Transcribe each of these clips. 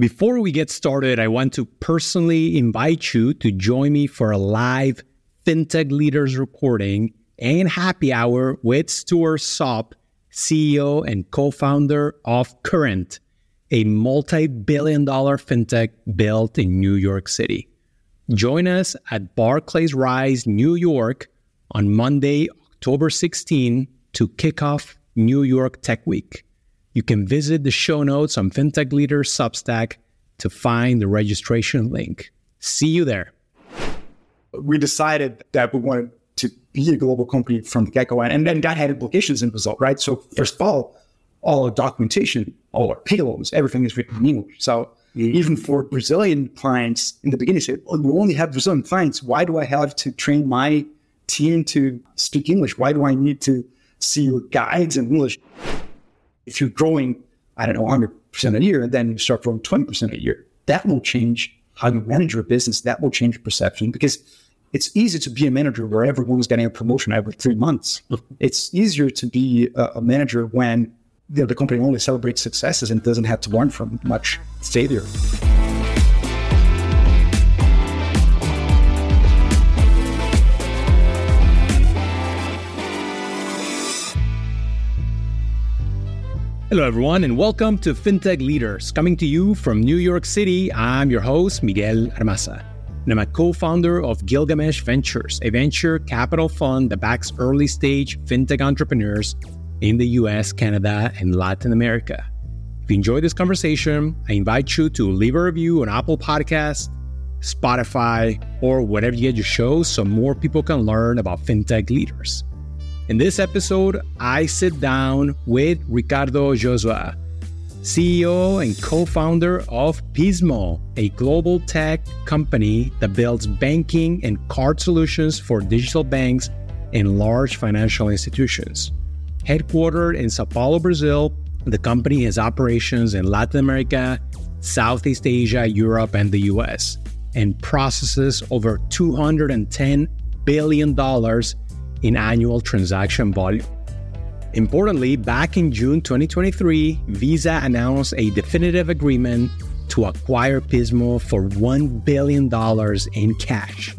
Before we get started, I want to personally invite you to join me for a live FinTech Leaders recording and happy hour with Stuart Sopp, CEO and co founder of Current, a multi billion dollar fintech built in New York City. Join us at Barclays Rise, New York on Monday, October 16 to kick off New York Tech Week. You can visit the show notes on FinTech Leader Substack to find the registration link. See you there. We decided that we wanted to be a global company from the get-go, and then that had implications in Brazil, right? So first of all, all our documentation, all our payloads, everything is written in English. So mm-hmm. even for Brazilian clients in the beginning, said, oh, we only have Brazilian clients. Why do I have to train my team to speak English? Why do I need to see your guides in English? If you're growing, I don't know, 100% a year, and then you start growing 20% a year, that will change how you manage your business. That will change perception because it's easy to be a manager where everyone's getting a promotion every three months. it's easier to be a, manager when the company only celebrates successes and doesn't have to learn from much failure. Hello, everyone, and welcome to FinTech Leaders. Coming to you from New York City, I'm your host, Miguel Armaza. And I'm a co founder of Gilgamesh Ventures, a venture capital fund that backs early stage FinTech entrepreneurs in the US, Canada, and Latin America. If you enjoyed this conversation, I invite you to leave a review on Apple Podcasts, Spotify, or whatever you get your shows so more people can learn about FinTech leaders. In this episode, I sit down with Ricardo Josua, CEO and co founder of Pismo, a global tech company that builds banking and card solutions for digital banks and large financial institutions. Headquartered in Sao Paulo, Brazil, the company has operations in Latin America, Southeast Asia, Europe, and the US, and processes over $210 billion in annual transaction volume. Importantly, back in June 2023, Visa announced a definitive agreement to acquire Pismo for $1 billion in cash,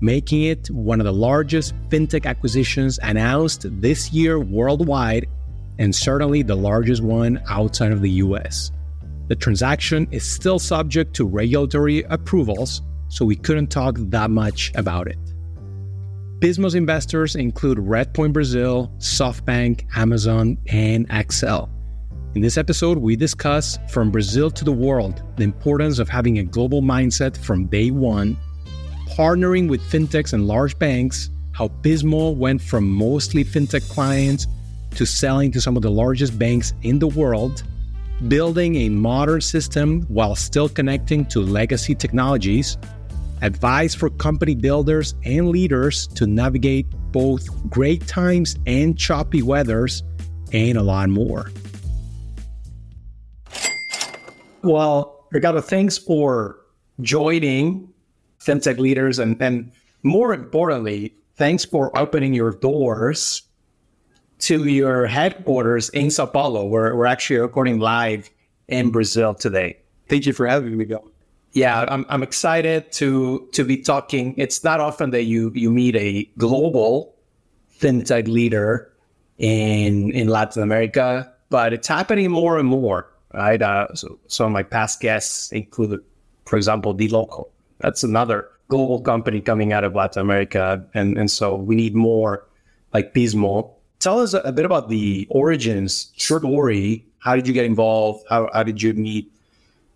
making it one of the largest fintech acquisitions announced this year worldwide and certainly the largest one outside of the US. The transaction is still subject to regulatory approvals, so we couldn't talk that much about it. Pismo's investors include Redpoint Brazil, SoftBank, Amazon, and Accel. In this episode, we discuss from Brazil to the world the importance of having a global mindset from day one, partnering with fintechs and large banks, how Pismo went from mostly fintech clients to selling to some of the largest banks in the world, building a modern system while still connecting to legacy technologies, advice for company builders and leaders to navigate both great times and choppy weathers, and a lot more. Well, Ricardo, thanks for joining FinTech Leaders and, and more importantly, thanks for opening your doors to your headquarters in Sao Paulo. We're, we're actually recording live in Brazil today. Thank you for having me, Miguel yeah, I'm, I'm excited to to be talking. It's not often that you you meet a global fintech leader in in Latin America, but it's happening more and more. Right. Uh, so some of my past guests include, for example, dLocal. That's another global company coming out of Latin America, and and so we need more like Pismo. Tell us a bit about the origins story. How did you get involved? How, how did you meet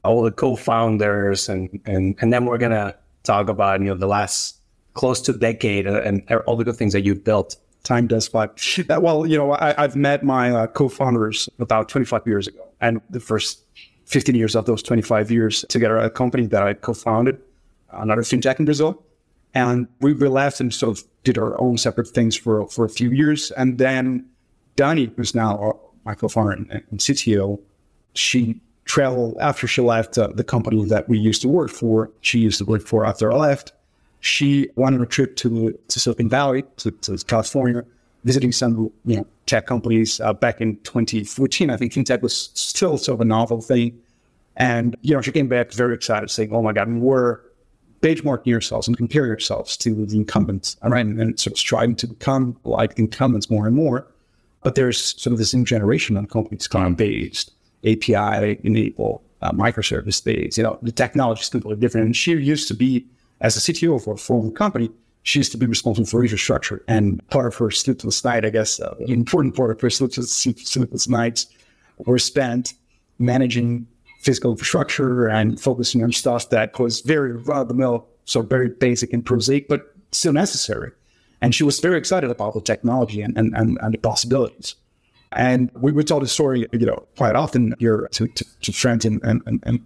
all the co-founders, and and and then we're gonna talk about you know the last close to decade uh, and all the good things that you've built. Time does fly. Well, you know, I, have met my uh, co-founders about 25 years ago, and the first 15 years of those 25 years together at a company that I co-founded, another fintech in Brazil, and we left and sort of did our own separate things for for a few years, and then Dani, who's now my co-founder and, and CTO, she travel after she left uh, the company that we used to work for. She used to work for after I left. She went on a trip to, to Silicon Valley, to, to California, visiting some you know tech companies uh, back in 2014. I think fintech was still sort of a novel thing. And, you know, she came back very excited saying, oh my God, we're benchmarking yourselves and comparing yourselves to the incumbents, right? And, and sort of striving to become like incumbents more and more. But there's sort of this new generation of companies cloud based, API enable uh, microservice based. You know, the technology is completely different. And she used to be, as a CTO for a former company, she used to be responsible for infrastructure. And part of her sleepless night, I guess, uh, important part of her sleepless, nights were spent managing physical infrastructure and focusing on stuff that was very run of the mill, so very basic and prosaic, but still necessary. And she was very excited about the technology and, and, and the possibilities. And we would tell the story, you know, quite often here to, to, to friends and, and, and,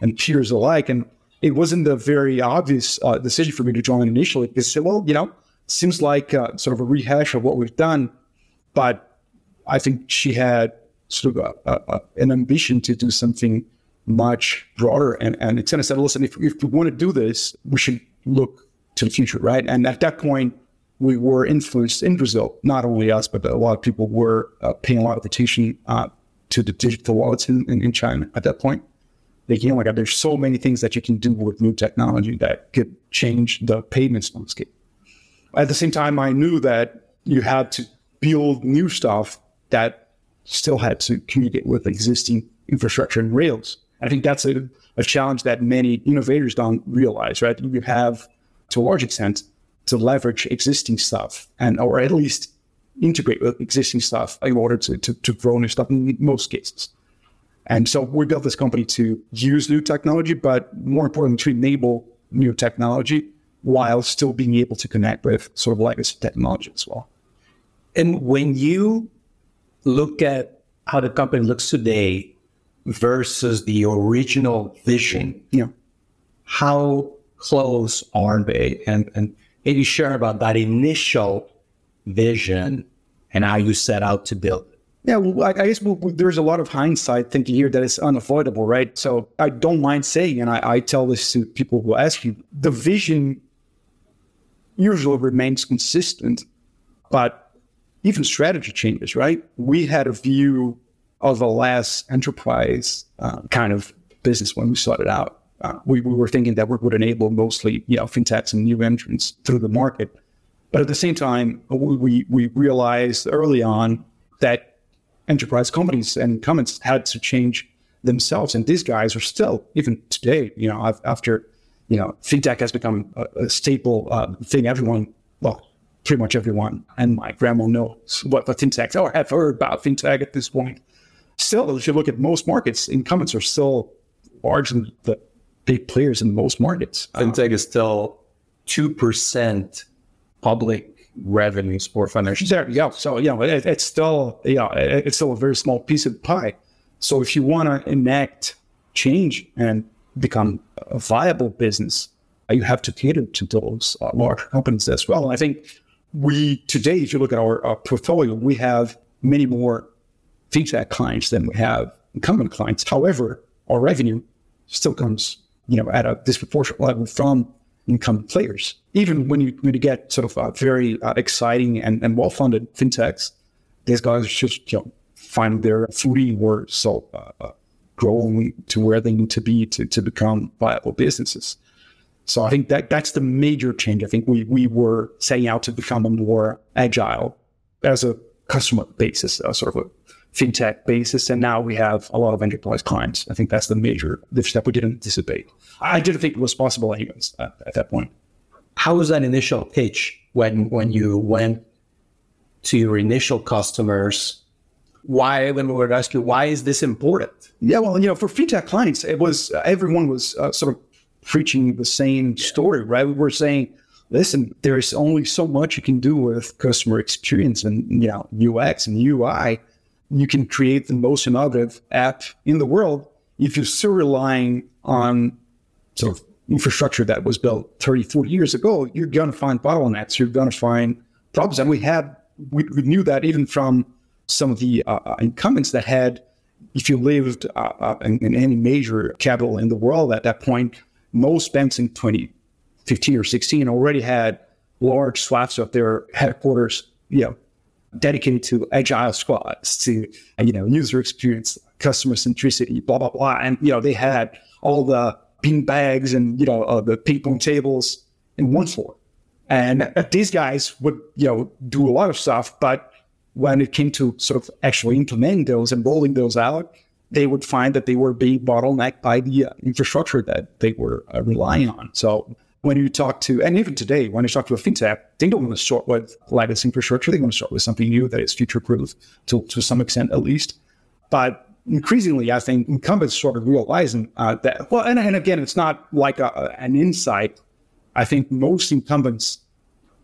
and peers alike. And it wasn't a very obvious uh, decision for me to join initially because, well, you know, seems like uh, sort of a rehash of what we've done. But I think she had sort of a, a, an ambition to do something much broader. And, and it kind of said, listen, if, if we want to do this, we should look to the future, right? And at that point, we were influenced in Brazil, not only us, but a lot of people were uh, paying a lot of attention uh, to the digital wallets in, in, in, China at that point. Thinking, oh my God, there's so many things that you can do with new technology that could change the payments landscape. At the same time, I knew that you had to build new stuff that still had to communicate with existing infrastructure and rails. I think that's a, a challenge that many innovators don't realize, right? You have, to a large extent, to leverage existing stuff and or at least integrate with existing stuff in order to, to, to grow new stuff in most cases. And so we built this company to use new technology, but more importantly, to enable new technology while still being able to connect with sort of legacy technology as well. And when you look at how the company looks today versus the original vision, yeah. how close are they? And and maybe share about that initial vision and how you set out to build it. Yeah, well, I guess there's a lot of hindsight thinking here that it's unavoidable, right? So I don't mind saying, and I, I tell this to people who ask you, the vision usually remains consistent, but even strategy changes, right? We had a view of a less enterprise uh, kind of business when we started out. Uh, we, we, were thinking that we would enable mostly, you know, fintechs and new entrants through the market. But at the same time, we, we realized early on that enterprise companies and incumbents had to change themselves. And these guys are still, even today, you know, after, you know, fintech has become a, a staple uh, thing. Everyone, well, pretty much everyone and my grandma knows what the fintech or have heard about fintech at this point. Still, if you look at most markets, incumbents are still largely the big players in most markets. Fintech is still 2% public revenues for financial. There go. So, you know, it, it's still, know, it, it's still a very small piece of pie. So if you want to enact change and become a viable business, you have to cater to those uh, large companies as well. And I think we today, if you look at our, our portfolio, we have many more fintech clients than we have incumbent clients. However, our revenue still comes you know, at a disproportionate level from income players. Even when you, when you get sort of uh, very uh, exciting and, and well-funded fintechs, these guys just you know, find their footing or so uh, uh, growing to where they need to be to, to become viable businesses. So I think that that's the major change. I think we we were setting out to become a more agile as a customer basis, uh, sort of a fintech basis. And now we have a lot of enterprise clients. I think that's the major step we didn't anticipate. I didn't think it was possible anyways at, at that point. How was that initial pitch when when you went to your initial customers? Why, when we were asking, why is this important? Yeah, well, you know, for fintech clients, it was uh, everyone was uh, sort of preaching the same story, right? We were saying, listen, there's only so much you can do with customer experience and you know UX and UI you can create the most innovative app in the world if you're still relying on sort of infrastructure that was built 30, 40 years ago, you're going to find bottlenecks. You're going to find problems. And we had, we, we knew that even from some of the uh, uh incumbents that had, if you lived uh, uh, in, in, any major capital in the world at that point, most banks in 2015 or 16 already had large swaths of their headquarters, you know, dedicated to agile squads, to you know user experience, customer centricity, blah blah blah. And you know they had all the bean bags and you know uh, the ping pong tables in one floor. And these guys would you know do a lot of stuff, but when it came to sort of actually implementing those and rolling those out, they would find that they were being bottlenecked by the uh, infrastructure that they were uh, relying on. So when you talk to, and even today, when you talk to a fintech, they don't want to start with legacy infrastructure. They want to start with something new that is future proof to, to some extent, at least. But increasingly, I think incumbents sort of realizing uh, that, well, and, and again, it's not like a, an insight. I think most incumbents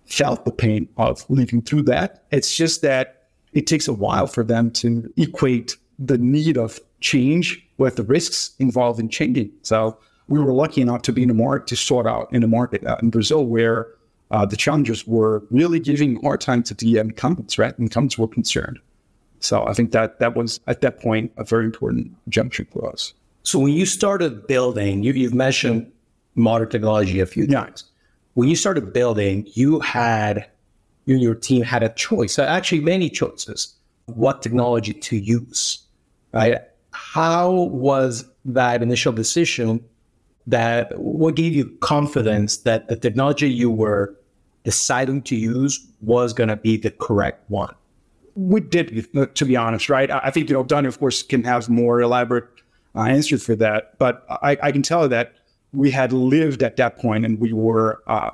felt the pain of living through that. It's just that it takes a while for them to equate the need of change with the risks involved in changing. So we were lucky enough to be in a market to sort out in a market uh, in Brazil where uh, the challengers were really giving more time to the incumbents, right? Incumbents were concerned. So I think that that was at that point a very important junction for us. So when you started building, you, you've mentioned modern technology a few yeah. times. When you started building, you had you and your team had a choice, actually many choices, what technology to use, right? How was that initial decision that what gave you confidence that the technology you were deciding to use was going to be the correct one? We did, to be honest, right? I think, you know, Don, of course, can have more elaborate uh, answers for that. But I, I, can tell that we had lived at that point and we were, uh,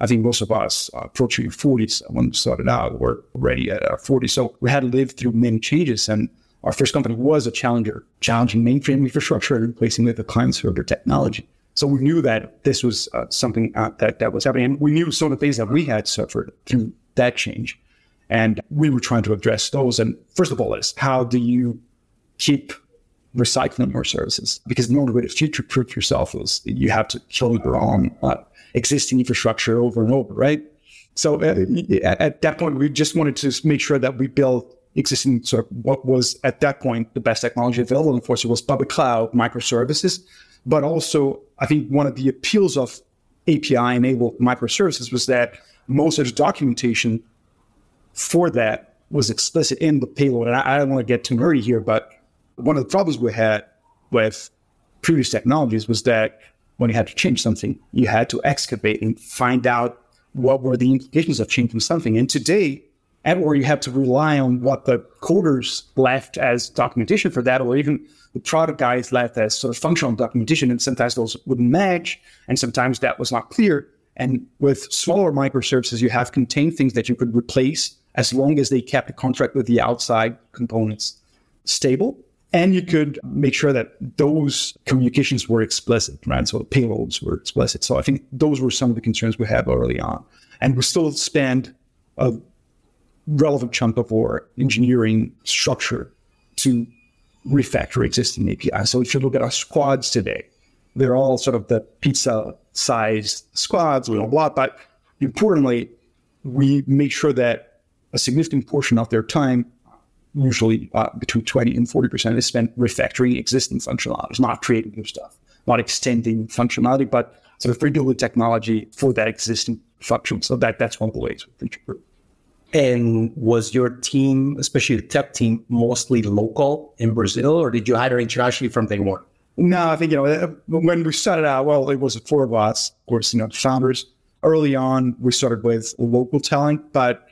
I think most of us uh, approaching 40s when we started out, we were already at uh, 40. So we had lived through many changes. And our first company was a challenger, challenging mainframe infrastructure and replacing with the client server technology. So we knew that this was uh, something uh, that, that was happening. And we knew some of the things that we had suffered through that change. And we were trying to address those. And first of all, is how do you keep recycling more services? Because only way to future proof yourself is you have to kill your own uh, existing infrastructure over and over, right? So uh, at that point, we just wanted to make sure that we built existing sort of what was at that point the best technology available. And of course, it was public cloud microservices. But also, I think one of the appeals of API enabled microservices was that most of the documentation for that was explicit in the payload. And I, I don't want to get too nerdy here, but one of the problems we had with previous technologies was that when you had to change something, you had to excavate and find out what were the implications of changing something. And today, and or you have to rely on what the coders left as documentation for that, or even the product guys left as sort of functional documentation. And sometimes those wouldn't match, and sometimes that was not clear. And with smaller microservices, you have contained things that you could replace as long as they kept the contract with the outside components stable. And you could make sure that those communications were explicit, right? So the payloads were explicit. So I think those were some of the concerns we had early on. And we still spend a relevant chunk of our engineering structure to refactor existing APIs. So if you look at our squads today, they're all sort of the pizza sized squads, blah, blah, but importantly, we make sure that a significant portion of their time, usually uh, between 20 and 40%, is spent refactoring existing functionalities, not creating new stuff, not extending functionality, but sort of rebuilding technology for that existing function. So that, that's one of the ways we proof. And was your team, especially the tech team, mostly local in Brazil, or did you hire internationally from day one? No, I think, you know, when we started out, well, it was four of us, of course, you know, founders. Early on, we started with local talent, but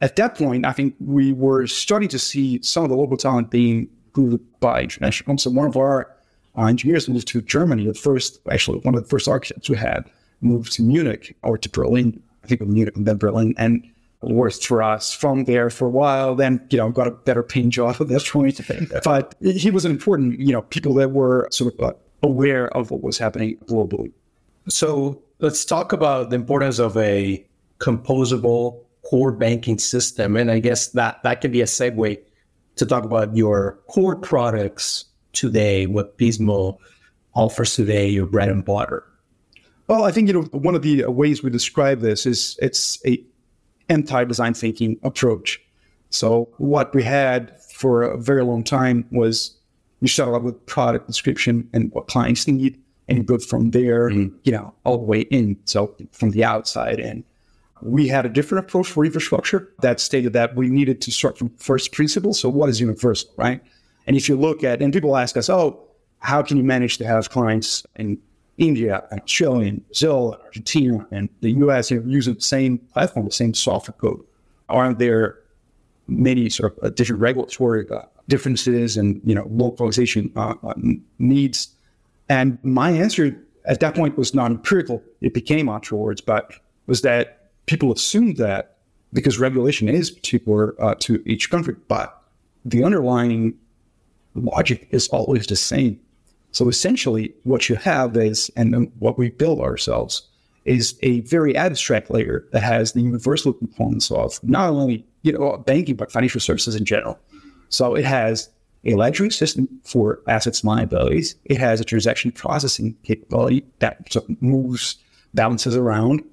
at that point, I think we were starting to see some of the local talent being recruited by international. So one of our uh, engineers moved to Germany. The first, actually, one of the first architects we had moved to Munich or to Berlin. I think of Munich and then Berlin. And worked for us from there for a while. Then, you know, got a better paying job at that point. But he was an important, you know, people that were sort of uh, aware of what was happening globally. So let's talk about the importance of a composable core banking system. And I guess that that can be a segue to talk about your core products today, what Pismo offers today, your bread and butter. Well, I think you know one of the ways we describe this is it's a anti-design thinking approach. So what we had for a very long time was you start out with product description and what clients need, and go from there, mm-hmm. you know, all the way in. So from the outside in. We had a different approach for infrastructure that stated that we needed to start from first principles. So, what is universal, right? And if you look at, and people ask us, oh, how can you manage to have clients in India and Australia and Brazil and Argentina and the US are using the same platform, the same software code? Aren't there many sort of uh, different regulatory uh, differences and you know localization uh, uh, needs? And my answer at that point was not empirical; it became afterwards, but was that people assumed that because regulation is particular uh, to each country, but the underlying logic is always the same. So essentially, what you have is, and what we build ourselves is a very abstract layer that has the universal components of not only you know banking but financial services in general. So it has a ledgering system for assets and liabilities. It has a transaction processing capability that moves balances around.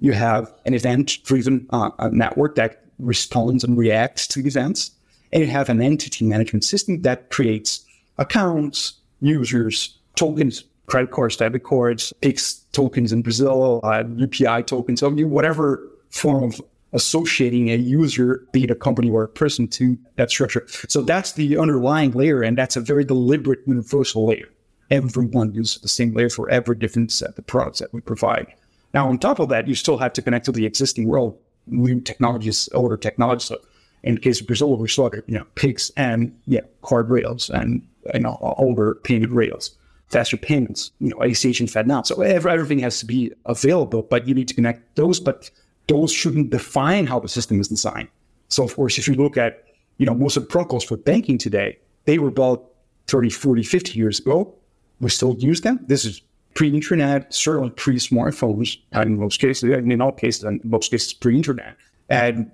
You have an event-driven uh, network that responds and reacts to events, and you have an entity management system that creates accounts, users, tokens, credit cards, debit cards, PIX tokens in Brazil, uh, UPI tokens, whatever form of associating a user, be it a company or a person, to that structure. So that's the underlying layer, and that's a very deliberate universal layer. Everyone uses the same layer for every different set of products that we provide. Now, on top of that, you still have to connect to the existing world, new technologies, older technologies. So in the case of Brazil, we slaughtered, you know PIX and yeah card rails and you know older payment rails, faster payments, you know ACH and FedNow. So everything has to be available, but you need to connect those. But those shouldn't define how the system is designed. So, of course, if you look at, you know, most of the protocols for banking today, they were built 30, 40, 50 years ago. We still use them. This is pre-internet, certainly pre-smartphones, uh, in most cases, in all cases, in most cases, pre-internet. And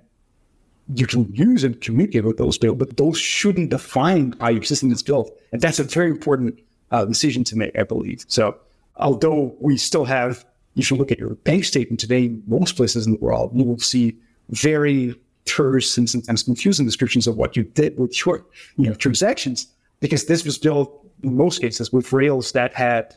you can use and communicate with those people, but those shouldn't define how your system is built. And that's a very important uh, decision to make, I believe. So, although we still have you look at your bank statement today, most places in the world, you will see very terse and sometimes confusing descriptions of what you did with your you know, transactions, because this was built in most cases with rails that had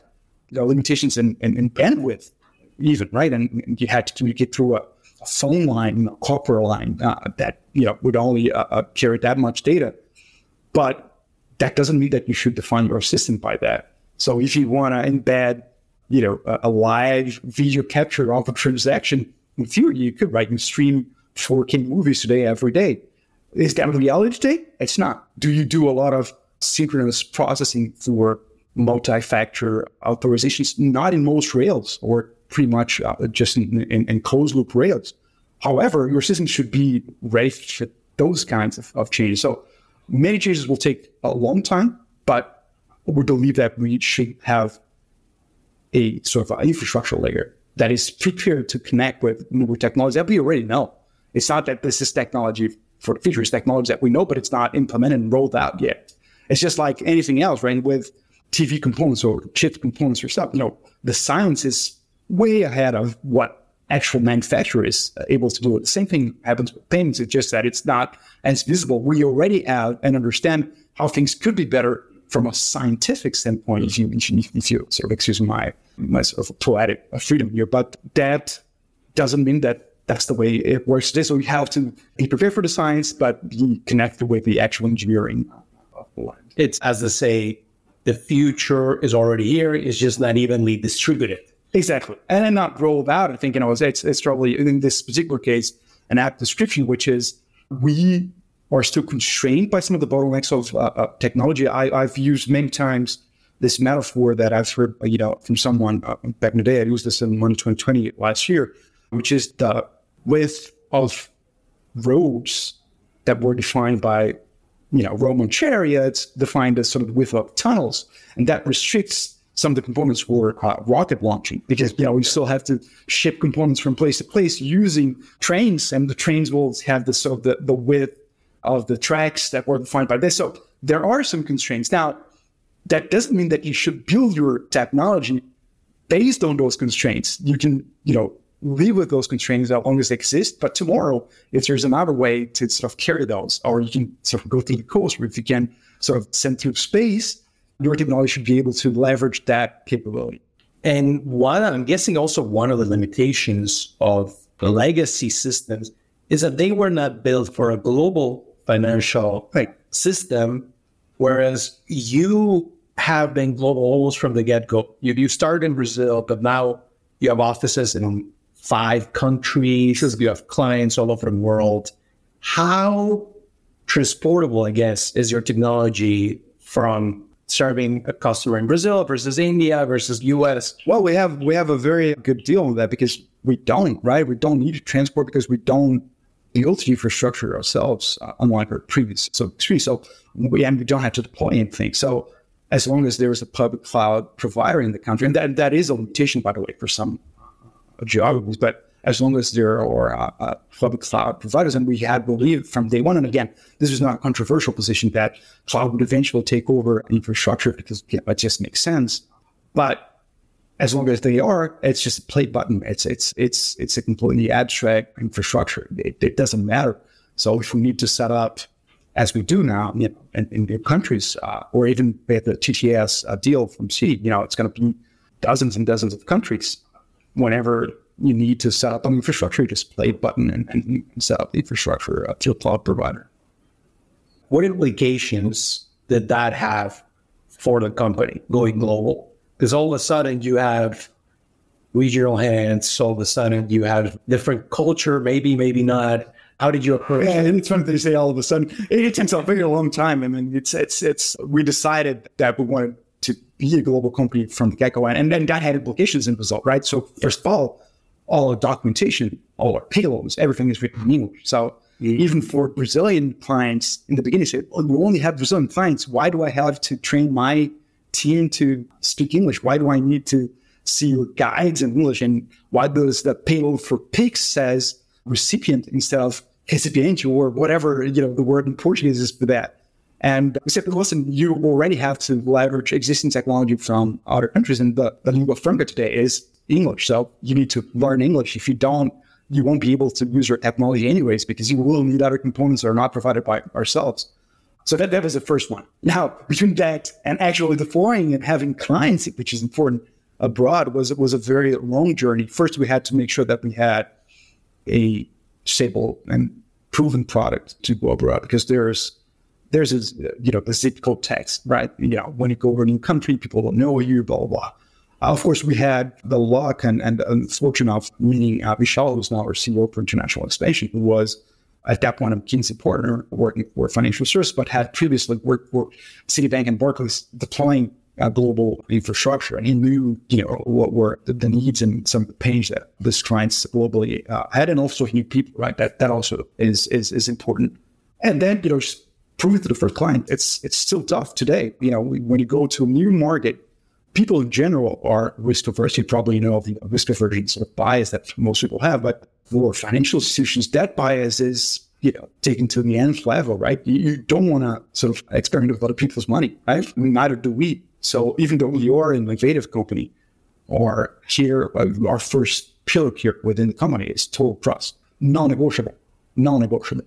you know, limitations in, in, in, bandwidth, even right, and, and, you had to communicate through a, a phone line, a copper line uh, that you know would only uh, uh, carry that much data, but that doesn't mean that you should define your system by that. So if you want to embed you know, a, a live video capture of a transaction. In theory, you could, right? You stream 4K movies today every day. Is that reality today? It's not. Do you do a lot of synchronous processing for multi-factor authorizations? Not in most Rails, or pretty much uh, just in, in, in, closed loop Rails. However, your system should be ready for those kinds of, of changes. So many changes will take a long time, but we believe that we should have a sort of an infrastructure layer that is prepared to connect with newer technologies that we already know. It's not that this is technology for the future, it's technology that we know, but it's not implemented and rolled out yet. It's just like anything else, right? With TV components or chip components or stuff, you know, the science is way ahead of what actual manufacturer is uh, able to do. The same thing happens with payments. It's just that it's not as visible. We already have and understand how things could be better from a scientific standpoint, if you, if you sort of excuse my, my sort of poetic freedom here, but that doesn't mean that that's the way it works today. So we have to be prepared for the science, but be connected with the actual engineering. It's as they say, the future is already here. It's just not evenly distributed. Exactly. And then not rolled out. I think, you know, it's, it's probably in this particular case, an app description, which is we are still constrained by some of the bottlenecks of uh, uh, technology. I, have used many times this metaphor that I've heard, you know, from someone uh, back in the day. I used this in Money 2020 last year, which is the width of roads that were defined by, you know, Roman chariots, defined as sort of width of tunnels, and that restricts some of the components for uh, rocket launching because you know we still have to ship components from place to place using trains, and the trains will have the sort of the, the width of the tracks that were defined by this. So there are some constraints. Now, that doesn't mean that you should build your technology based on those constraints. You can, you know, live with those constraints as long as they exist. But tomorrow, if there's another way to sort of carry those, or you can sort of go through the coast, or if you can sort of send through space, your technology should be able to leverage that capability. And one, I'm guessing also one of the limitations of the legacy systems is that they were not built for a global financial system, whereas you have been global almost from the get go. You, you started in Brazil, but now you have offices in five countries. You have clients all over the world. How transportable, I guess, is your technology from serving a customer in Brazil versus India versus US? Well, we have we have a very good deal with that because we don't, right? We don't need to transport because we don't build the infrastructure ourselves, uh, unlike our previous so three. So we and we don't have to deploy anything. So as long as there is a public cloud provider in the country, and that that is a limitation, by the way, for some uh, geographies, but as long as there are uh, uh, public cloud providers, and we had believed from day one, and again, this is not a controversial position that cloud would eventually take over infrastructure because yeah, it just makes sense. But as long as they are, it's just a play button. It's it's it's it's a completely abstract infrastructure. It, it doesn't matter. So if we need to set up, as we do now, you know, in, in the countries, uh, or even with the TTS uh, deal from C, you know, it's going to be dozens and dozens of countries. Whenever you need to set up an infrastructure, you just play a button and, and set up the infrastructure uh, to your cloud provider. What implications did that have for the company going global? Because all of a sudden you have regional hands, all of a sudden you have different culture, maybe, maybe not. How did you approach Yeah, it's funny they say all of a sudden. It, takes a very long time. I mean, it's it's it's. We decided that we wanted to be a global company from the get go, and and then that had implications in Brazil, right? So first of all, all our documentation, all our payloads, everything is written in English. So mm-hmm. even for Brazilian clients in the beginning, say, oh, we only have Brazilian clients. Why do I have to train my team to speak English? Why do I need to see your guides in English? And why does the payload for PIX says recipient instead of recipiente or whatever, you know, the word in Portuguese is for that. And we said, listen, you already have to leverage existing technology from other countries. And the, the lingua franca today is English. So you need to learn English. If you don't, you won't be able to use your technology anyways, because you will need other components that are not provided by ourselves. So that, that was the first one. Now, between that and actually deploying and having clients, which is important abroad, was was a very long journey. First, we had to make sure that we had a stable and proven product to go abroad because there's there's this, you know the zip code text, right? You know, when you go over a new country, people don't know you, blah blah blah. Of course, we had the luck and and, and fortune of meeting uh, Vishal, who's now our CEO for international expansion, who was at that point a McKinsey partner working for financial service, but had previously worked for Citibank and Barclays deploying uh, global infrastructure, and he knew you know what were the, the needs and some of the pains that this clients globally uh, had, and also he knew people, right? That that also is is is important. And then you know, just prove it to the first client. It's it's still tough today. You know, when you go to a new market, people in general are risk averse. You probably know the risk aversion sort of bias that most people have, but for financial institutions, that bias is you know taken to the nth level, right? You, don't want to sort of experiment with other people's money, right? Neither do we. So even though you are an innovative company, or here uh, our first pillar here within the company is total trust, non-negotiable, non-negotiable.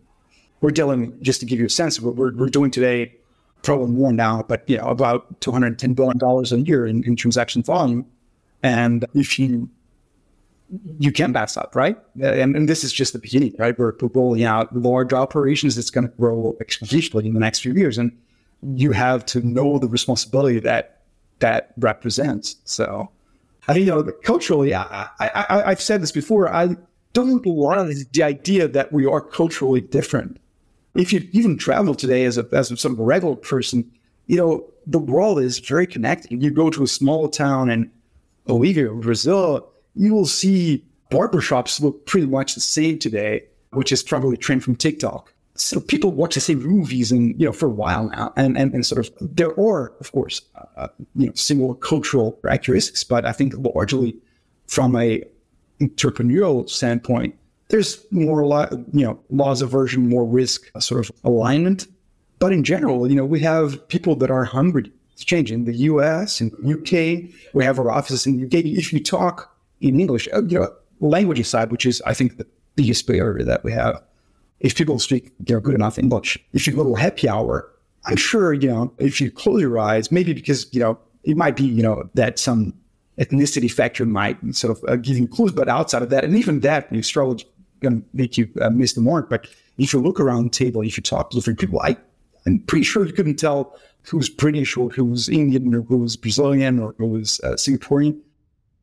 We're dealing just to give you a sense of what we're, we're doing today probably more now, but you know, about two hundred ten billion dollars a year in, in, transaction volume. And if you you can pass up, right? And, and this is just the beginning, right? We're, rolling out large operations that's going to grow exponentially in the next few years, and you have to know the responsibility that that represents. So, I you know culturally, I, I, I have said this before. I don't love the idea that we are culturally different if you even travel today as a as a of regular person, you know, the world is very connected. You go to a small town in Bolivia Brazil, you will see barbershops look pretty much the same today, which is probably a trend from TikTok. So people watch the same movies and you know for a while now, and and, and sort of there are of course uh, you know similar cultural characteristics, but I think largely from a entrepreneurial standpoint, there's more, you know, laws aversion, more risk sort of alignment. But in general, you know, we have people that are hungry It's changing in the US, the UK. We have our offices in the UK. If you talk in English, uh, you know, language aside, which is, I think, the biggest barrier that we have, if people speak, you know, good enough English, if you go to happy hour, I'm sure, you know, if you close your eyes, maybe because, you know, it might be, you know, that some ethnicity factor might sort of uh, give you clues, but outside of that, and even that, you struggle going to make you uh, miss the mark. But if you look around the table, if you talk to different people, I, I'm pretty sure you couldn't tell who's British or who's Indian or who's Brazilian or who's uh, Singaporean.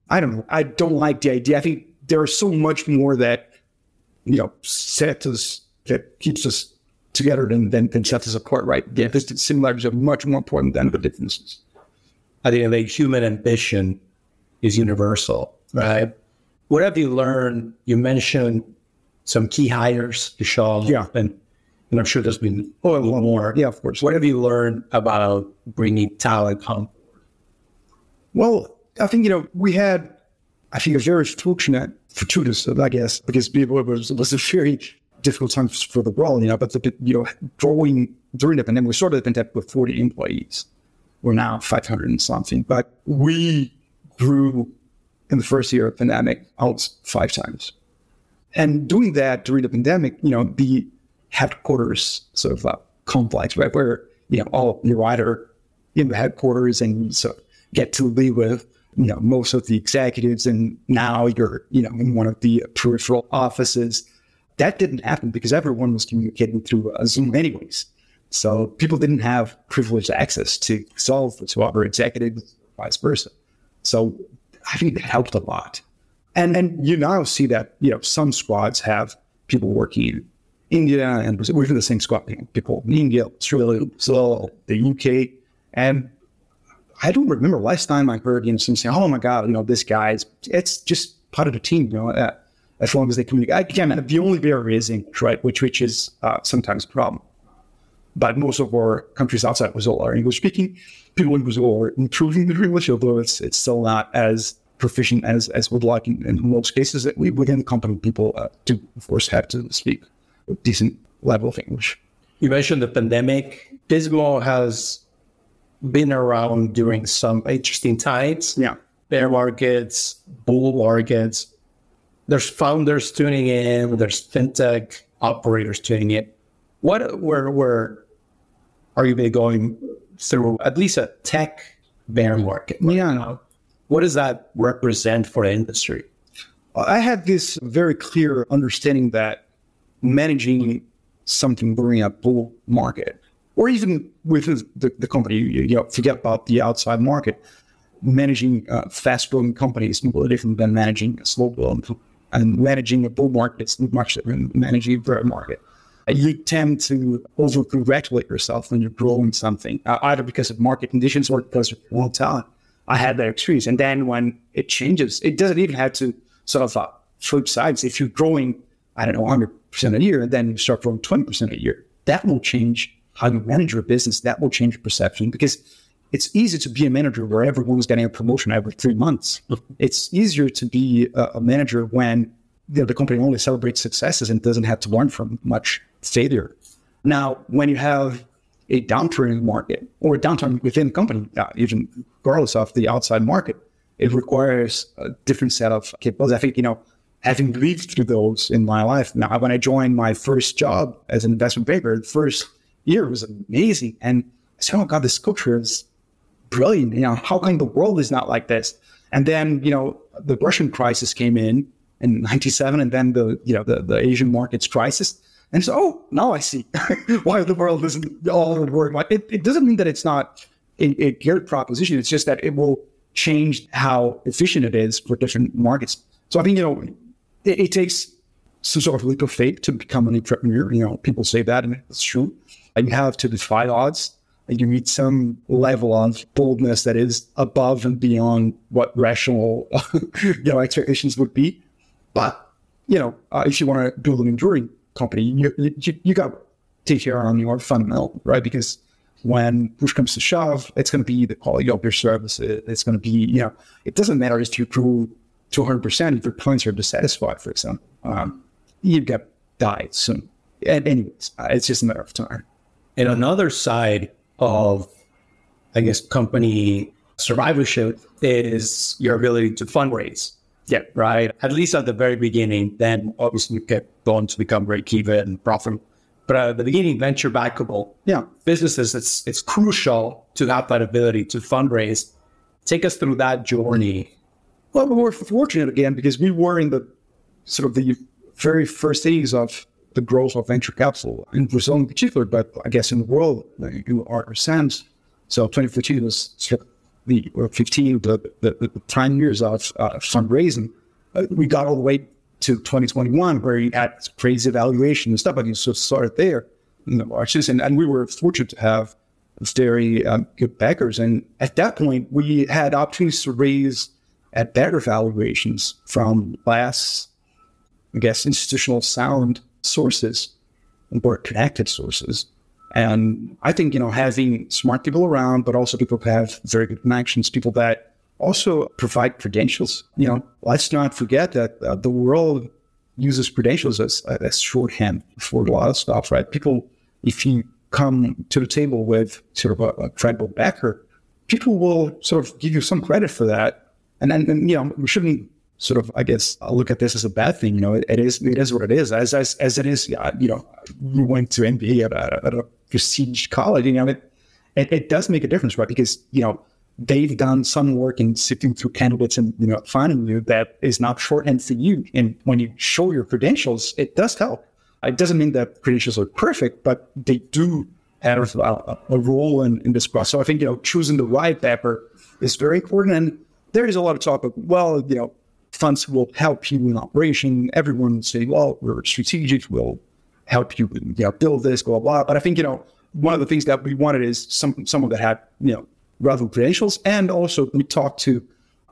I don't know. I don't like the idea. I think there's so much more that you know sets us that keeps us together than than, than sets us apart, right? Yeah, the similarities are much more important than the differences. I think the human ambition is universal, right? What have you learned? You mentioned some key hires to show yeah. and and I'm sure there's been oh, a lot more. Yeah, of course. What have you learned about bringing talent home? Well, I think, you know, we had, I think, a very fortunate, fortuitous, I guess, because people, it was, it was a very difficult time for the world, you know, but, the, you know, growing during the pandemic, we started the pandemic with 40 employees. We're now 500 and something, but we grew in the first year of the pandemic almost five times. And doing that during the pandemic, you know, the headquarters sort of uh, complex, right? Where, you know, all you're either in the headquarters and of get to be with, you know, most of the executives and now you're, you know, in one of the peripheral offices. That didn't happen because everyone was communicating through uh, Zoom anyways. So people didn't have privileged access to solve to other executives, vice versa. So I think that helped a lot. And and you now see that, you know, some squads have people working in India and Brazil. We're in the same squad. People in India, Australia, Brazil, the UK. And I don't remember last time I heard you know some saying, "Oh my God, you know this guy's." It's just part of the team, you know. Uh, as long as they communicate, again, the only barrier is English, right? Which which is uh, sometimes a problem. But most of our countries outside Brazil are English speaking. People in Brazil are improving their English, although it's it's still not as proficient as as would like in, in most cases. We within the company, people uh, do of course have to speak a decent level of English. You mentioned the pandemic. Pismo has been around during some interesting times. Yeah. Bear markets, bull markets. There's founders tuning in, there's fintech operators tuning in. What where where are you going through at least a tech bear market? Right yeah. Now? What does that represent for the industry? I had this very clear understanding that managing something during a bull market, or even within the, the company, you, you know, forget about the outside market, managing uh, fast growing companies is more different than managing a slow growing and managing a bull market is much different than managing a bear market. You tend to over congratulate yourself when you're growing something, uh, either because of market conditions or because of raw talent. I had that experience. And then when it changes, it doesn't even have to sort of uh, flip sides. If you're growing, I don't know, 100 percent a year, and then you start growing 20% a year. That will change how you manage your business. That will change your perception because it's easy to be a manager where everyone's getting a promotion every three months. it's easier to be a, a manager when the company only celebrates successes and doesn't have to learn from much failure. Now, when you have a downturn in the market or a downturn within the company, uh, even regardless of the outside market, it requires a different set of capabilities. I think, you know, having lived through those in my life. Now, when I joined my first job as an investment banker, the first year was amazing. And I said, oh God, this culture is brilliant. You know, how come the world is not like this? And then, you know, the Russian crisis came in in 97 and then the, you know, the, the Asian markets crisis. And so, oh, now I see why the world isn't all work. Like it, it doesn't mean that it's not a, a geared proposition. It's just that it will change how efficient it is for different markets. So I think, you know, it, it, takes some sort of leap of faith to become an entrepreneur. You know, people say that, and it's true. And you have to defy odds. And you need some level of boldness that is above and beyond what rational, you know, expectations would be. But you know, uh, if you want to build an enduring company, you you, you got care on your fundamental, right? Because when push comes to shove, it's going to be the quality of your service. It's going to be, you know, it doesn't matter if you prove 200% if your clients are dissatisfied, for example, um, you get died soon. And anyways, uh, it's just a matter of time. And another side of, I guess, company survivorship is your ability to fundraise. Yeah. Right. At least at the very beginning, then obviously you get going to become break even and profitable. But at the beginning, venture backable yeah. businesses, it's it's crucial to have that ability to fundraise. Take us through that journey Well, we were fortunate again because we were in the sort of the very first days of the growth of venture capital in Brazil in particular, but I guess in the world, in our sense. So 2014 was sort of the or 15, the, the, the prime years of uh, fundraising. Uh, we got all the way to 2021 where you had crazy valuation and stuff, but sort of started there in the marches. And, and we were fortunate to have very um, good backers. And at that point, we had opportunities to raise at better valuations from less, I guess, institutional sound sources or connected sources. And I think, you know, having smart people around, but also people who have very good connections, people that also provide credentials. You know, let's not forget that uh, the world uses credentials as, as shorthand for a lot of stuff, right? People, if you come to the table with sort of a, a credible backer, people will sort of give you some credit for that. And then, and, you know, we shouldn't sort of, I guess, look at this as a bad thing. You know, it, it is, it is what it is. As, as, as it is, you know, we went to MBA at a, at a prestige college, you know, it, it, it does make a difference, right? Because, you know, they've done some work in sifting through candidates and, you know, finding you that is not shorthand for you. And when you show your credentials, it does help. It doesn't mean that credentials are perfect, but they do have a, a role in, in this process. So I think, you know, choosing the right paper is very important. And there is a lot of talk of, well, you know, funds will help you in operation. Everyone say, well, we're strategic, we'll help you, you know, build this, blah, blah. But I think, you know, one of the things that we wanted is some someone that had, you know, relevant credentials. And also we talked to,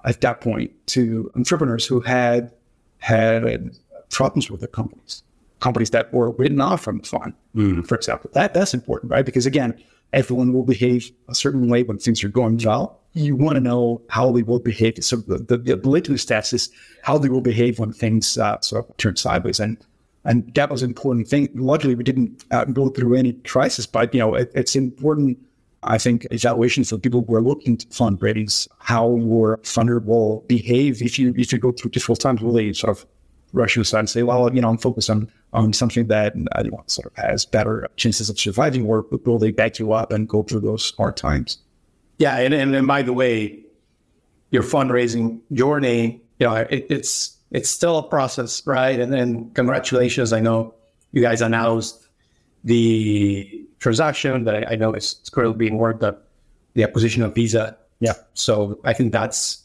at that point, to entrepreneurs who had had problems with their companies, companies that were written off from the fund, mm. for example. That that's important, right? Because again, everyone will behave a certain way when things are going well. You want to know how they will behave. So the, the, the litmus test is how they will behave when things uh, sort of turn sideways. And and that was an important thing. Luckily, we didn't uh, go through any crisis, but you know, it, it's important. I think evaluations of people who are looking to fundraise, how your funder will behave if you if you go through difficult times. Will they sort of rush you aside and say, "Well, you know, I'm focused on on something that uh, you know, sort of has better chances of surviving," or will they back you up and go through those hard times? Yeah, and and, and by the way, your fundraising journey, you know, it, it's it's still a process, right? And then congratulations. I know you guys announced the transaction that I, I know is currently being worked up, the acquisition of Visa. Yeah. So I think that's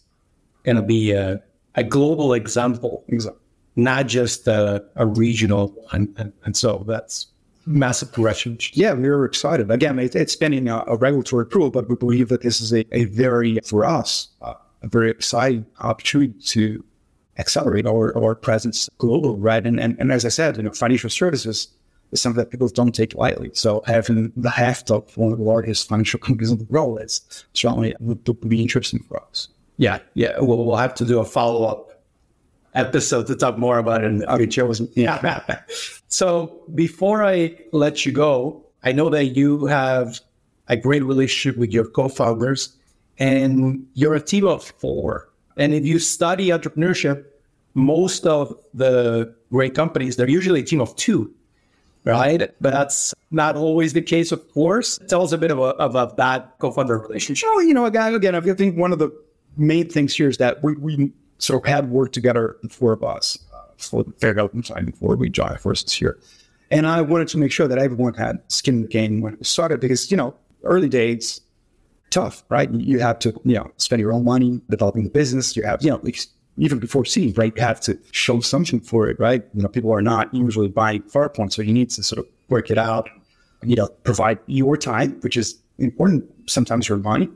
going to be a, a global example, exactly. not just a, a regional one. And, and, so that's massive progression. Yeah, we are excited. Again, it, it's pending a, a, regulatory approval, but we believe that this is a, a very, for us, uh, a very exciting opportunity to accelerate our, our presence global, right? And, and, and as I said, you know, financial services is something that people don't take lightly. So having the heft of one of the largest financial companies in the world is certainly would, be interesting for us. Yeah, yeah. We'll, we'll have to do a follow up episode to talk more about it in the future. Yeah. so before I let you go, I know that you have a great relationship with your co-founders and you're a team of four. And if you study entrepreneurship, most of the great companies, they're usually a team of two, right? But that's not always the case, of course. Tell us a bit of a, of a bad co-founder relationship. Oh, you know, again, I think one of the main things here is that we, we sort of had worked together, the four of us, uh, the fair government side before we joined forces here. And I wanted to make sure that everyone had skin in the game when it started because, you know, early days, tough, right? You have to, you know, spend your own money developing the business. You have, you know, even before seed, right? You have to show something for it, right? You know, people are not usually buying PowerPoint, so you need to sort of work it out. You know, provide your time, which is important. Sometimes your money,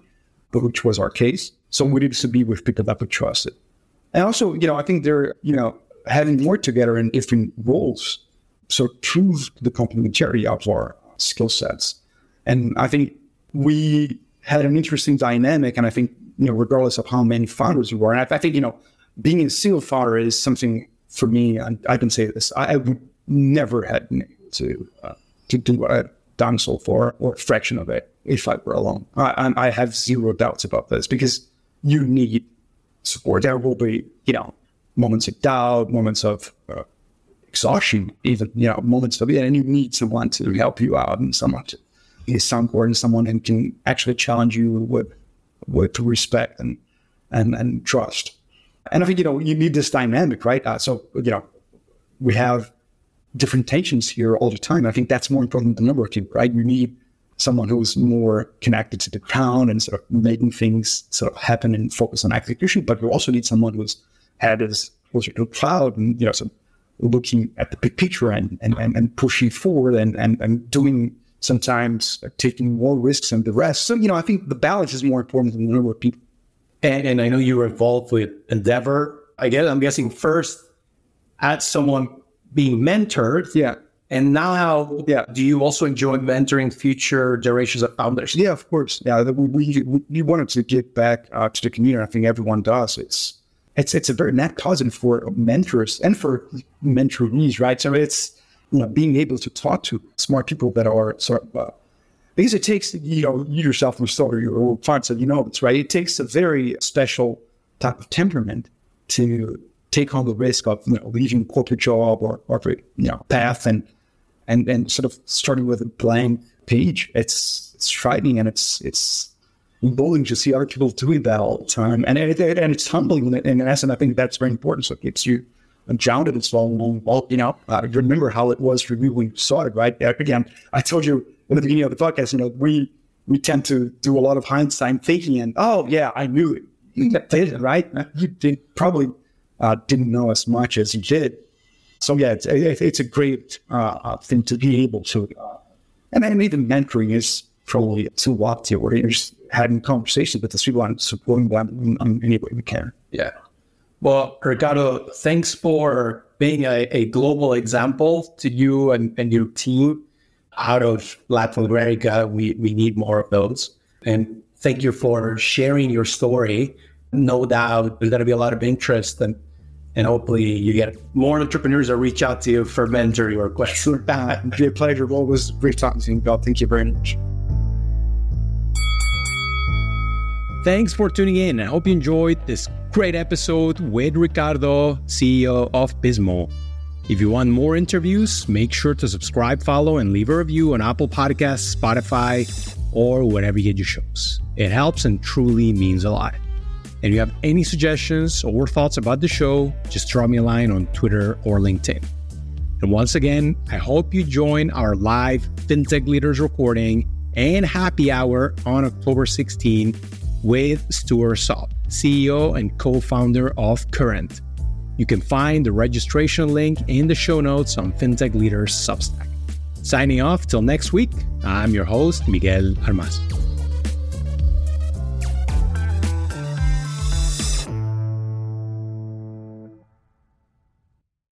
but which was our case. So we needed to be with people that we trusted. And also, you know, I think they're, you know, having worked together in different roles, so proved the complementarity of our skill sets. And I think we had an interesting dynamic. And I think, you know, regardless of how many founders you are, and I, I think, you know, being a single founder is something for me, I, I can say this, I, I never had to, uh, to do what I've done so far or a fraction of it if I were alone. I, I have zero doubts about this because you need support. There will be, you know, moments of doubt, moments of uh, exhaustion, even, you know, moments of, yeah, and you need someone to help you out and someone to is important someone who can actually challenge you with with respect and and and trust. And I think, you know, you need this dynamic, right? Uh, so, you know, we have different tensions here all the time. I think that's more important than number two, right? You need someone who's more connected to the ground and sort of making things sort of happen and focus on execution. But we also need someone whose head is closer to the cloud and, you know, so looking at the big picture and, and, and, and pushing forward and, and, and doing sometimes taking more risks than the rest. So, you know, I think the balance is more important than the number of people. And, and I know you were involved with Endeavor. I guess I'm guessing first as someone being mentored. Yeah. And now, how yeah. do you also enjoy mentoring future generations of founders? Yeah, of course. Yeah, we we, we wanted to give back uh, to the community. I think everyone does. It's it's it's a very net positive for mentors and for mentorees, right? So it's you know being able to talk to smart people that are sort of uh, because it takes you know you yourself story or clients that you know it's right. It takes a very special type of temperament to take on the risk of you know, leaving corporate job or corporate you know path and and and sort of starting with a blank page. It's it's frightening and it's it's bullying to see other people doing that all the time, and it, and it's humbling in essence. I think that's very important. So it keeps you grounded and so Well, you know, uh, remember how it was for me when you started, right? Again, I told you in the beginning of the podcast, you know, we we tend to do a lot of hindsight thinking, and oh yeah, I knew it. You did, right? You did probably uh, didn't know as much as you did. So yeah, it's, it's a great uh, uh, thing to be able to, uh, and then even mentoring is probably too lofty where you're just having conversations with the people and supporting them in any way we can. Yeah. Well, Ricardo, thanks for being a, a global example to you and, and your team out of Latin America. We, we need more of those. And thank you for sharing your story. No doubt there's going to be a lot of interest and and hopefully you get more entrepreneurs that reach out to you for mentoring or questions. It'd be a pleasure. Always great talking to you, God. Thank you very much. Thanks for tuning in. I hope you enjoyed this great episode with Ricardo, CEO of Pismo. If you want more interviews, make sure to subscribe, follow, and leave a review on Apple Podcasts, Spotify, or wherever you get your shows. It helps and truly means a lot and if you have any suggestions or thoughts about the show, just drop me a line on Twitter or LinkedIn. And once again, I hope you join our live FinTech Leaders recording and happy hour on October 16 with Stuart Sopp, CEO and co founder of Current. You can find the registration link in the show notes on FinTech Leaders Substack. Signing off till next week, I'm your host, Miguel Armaza.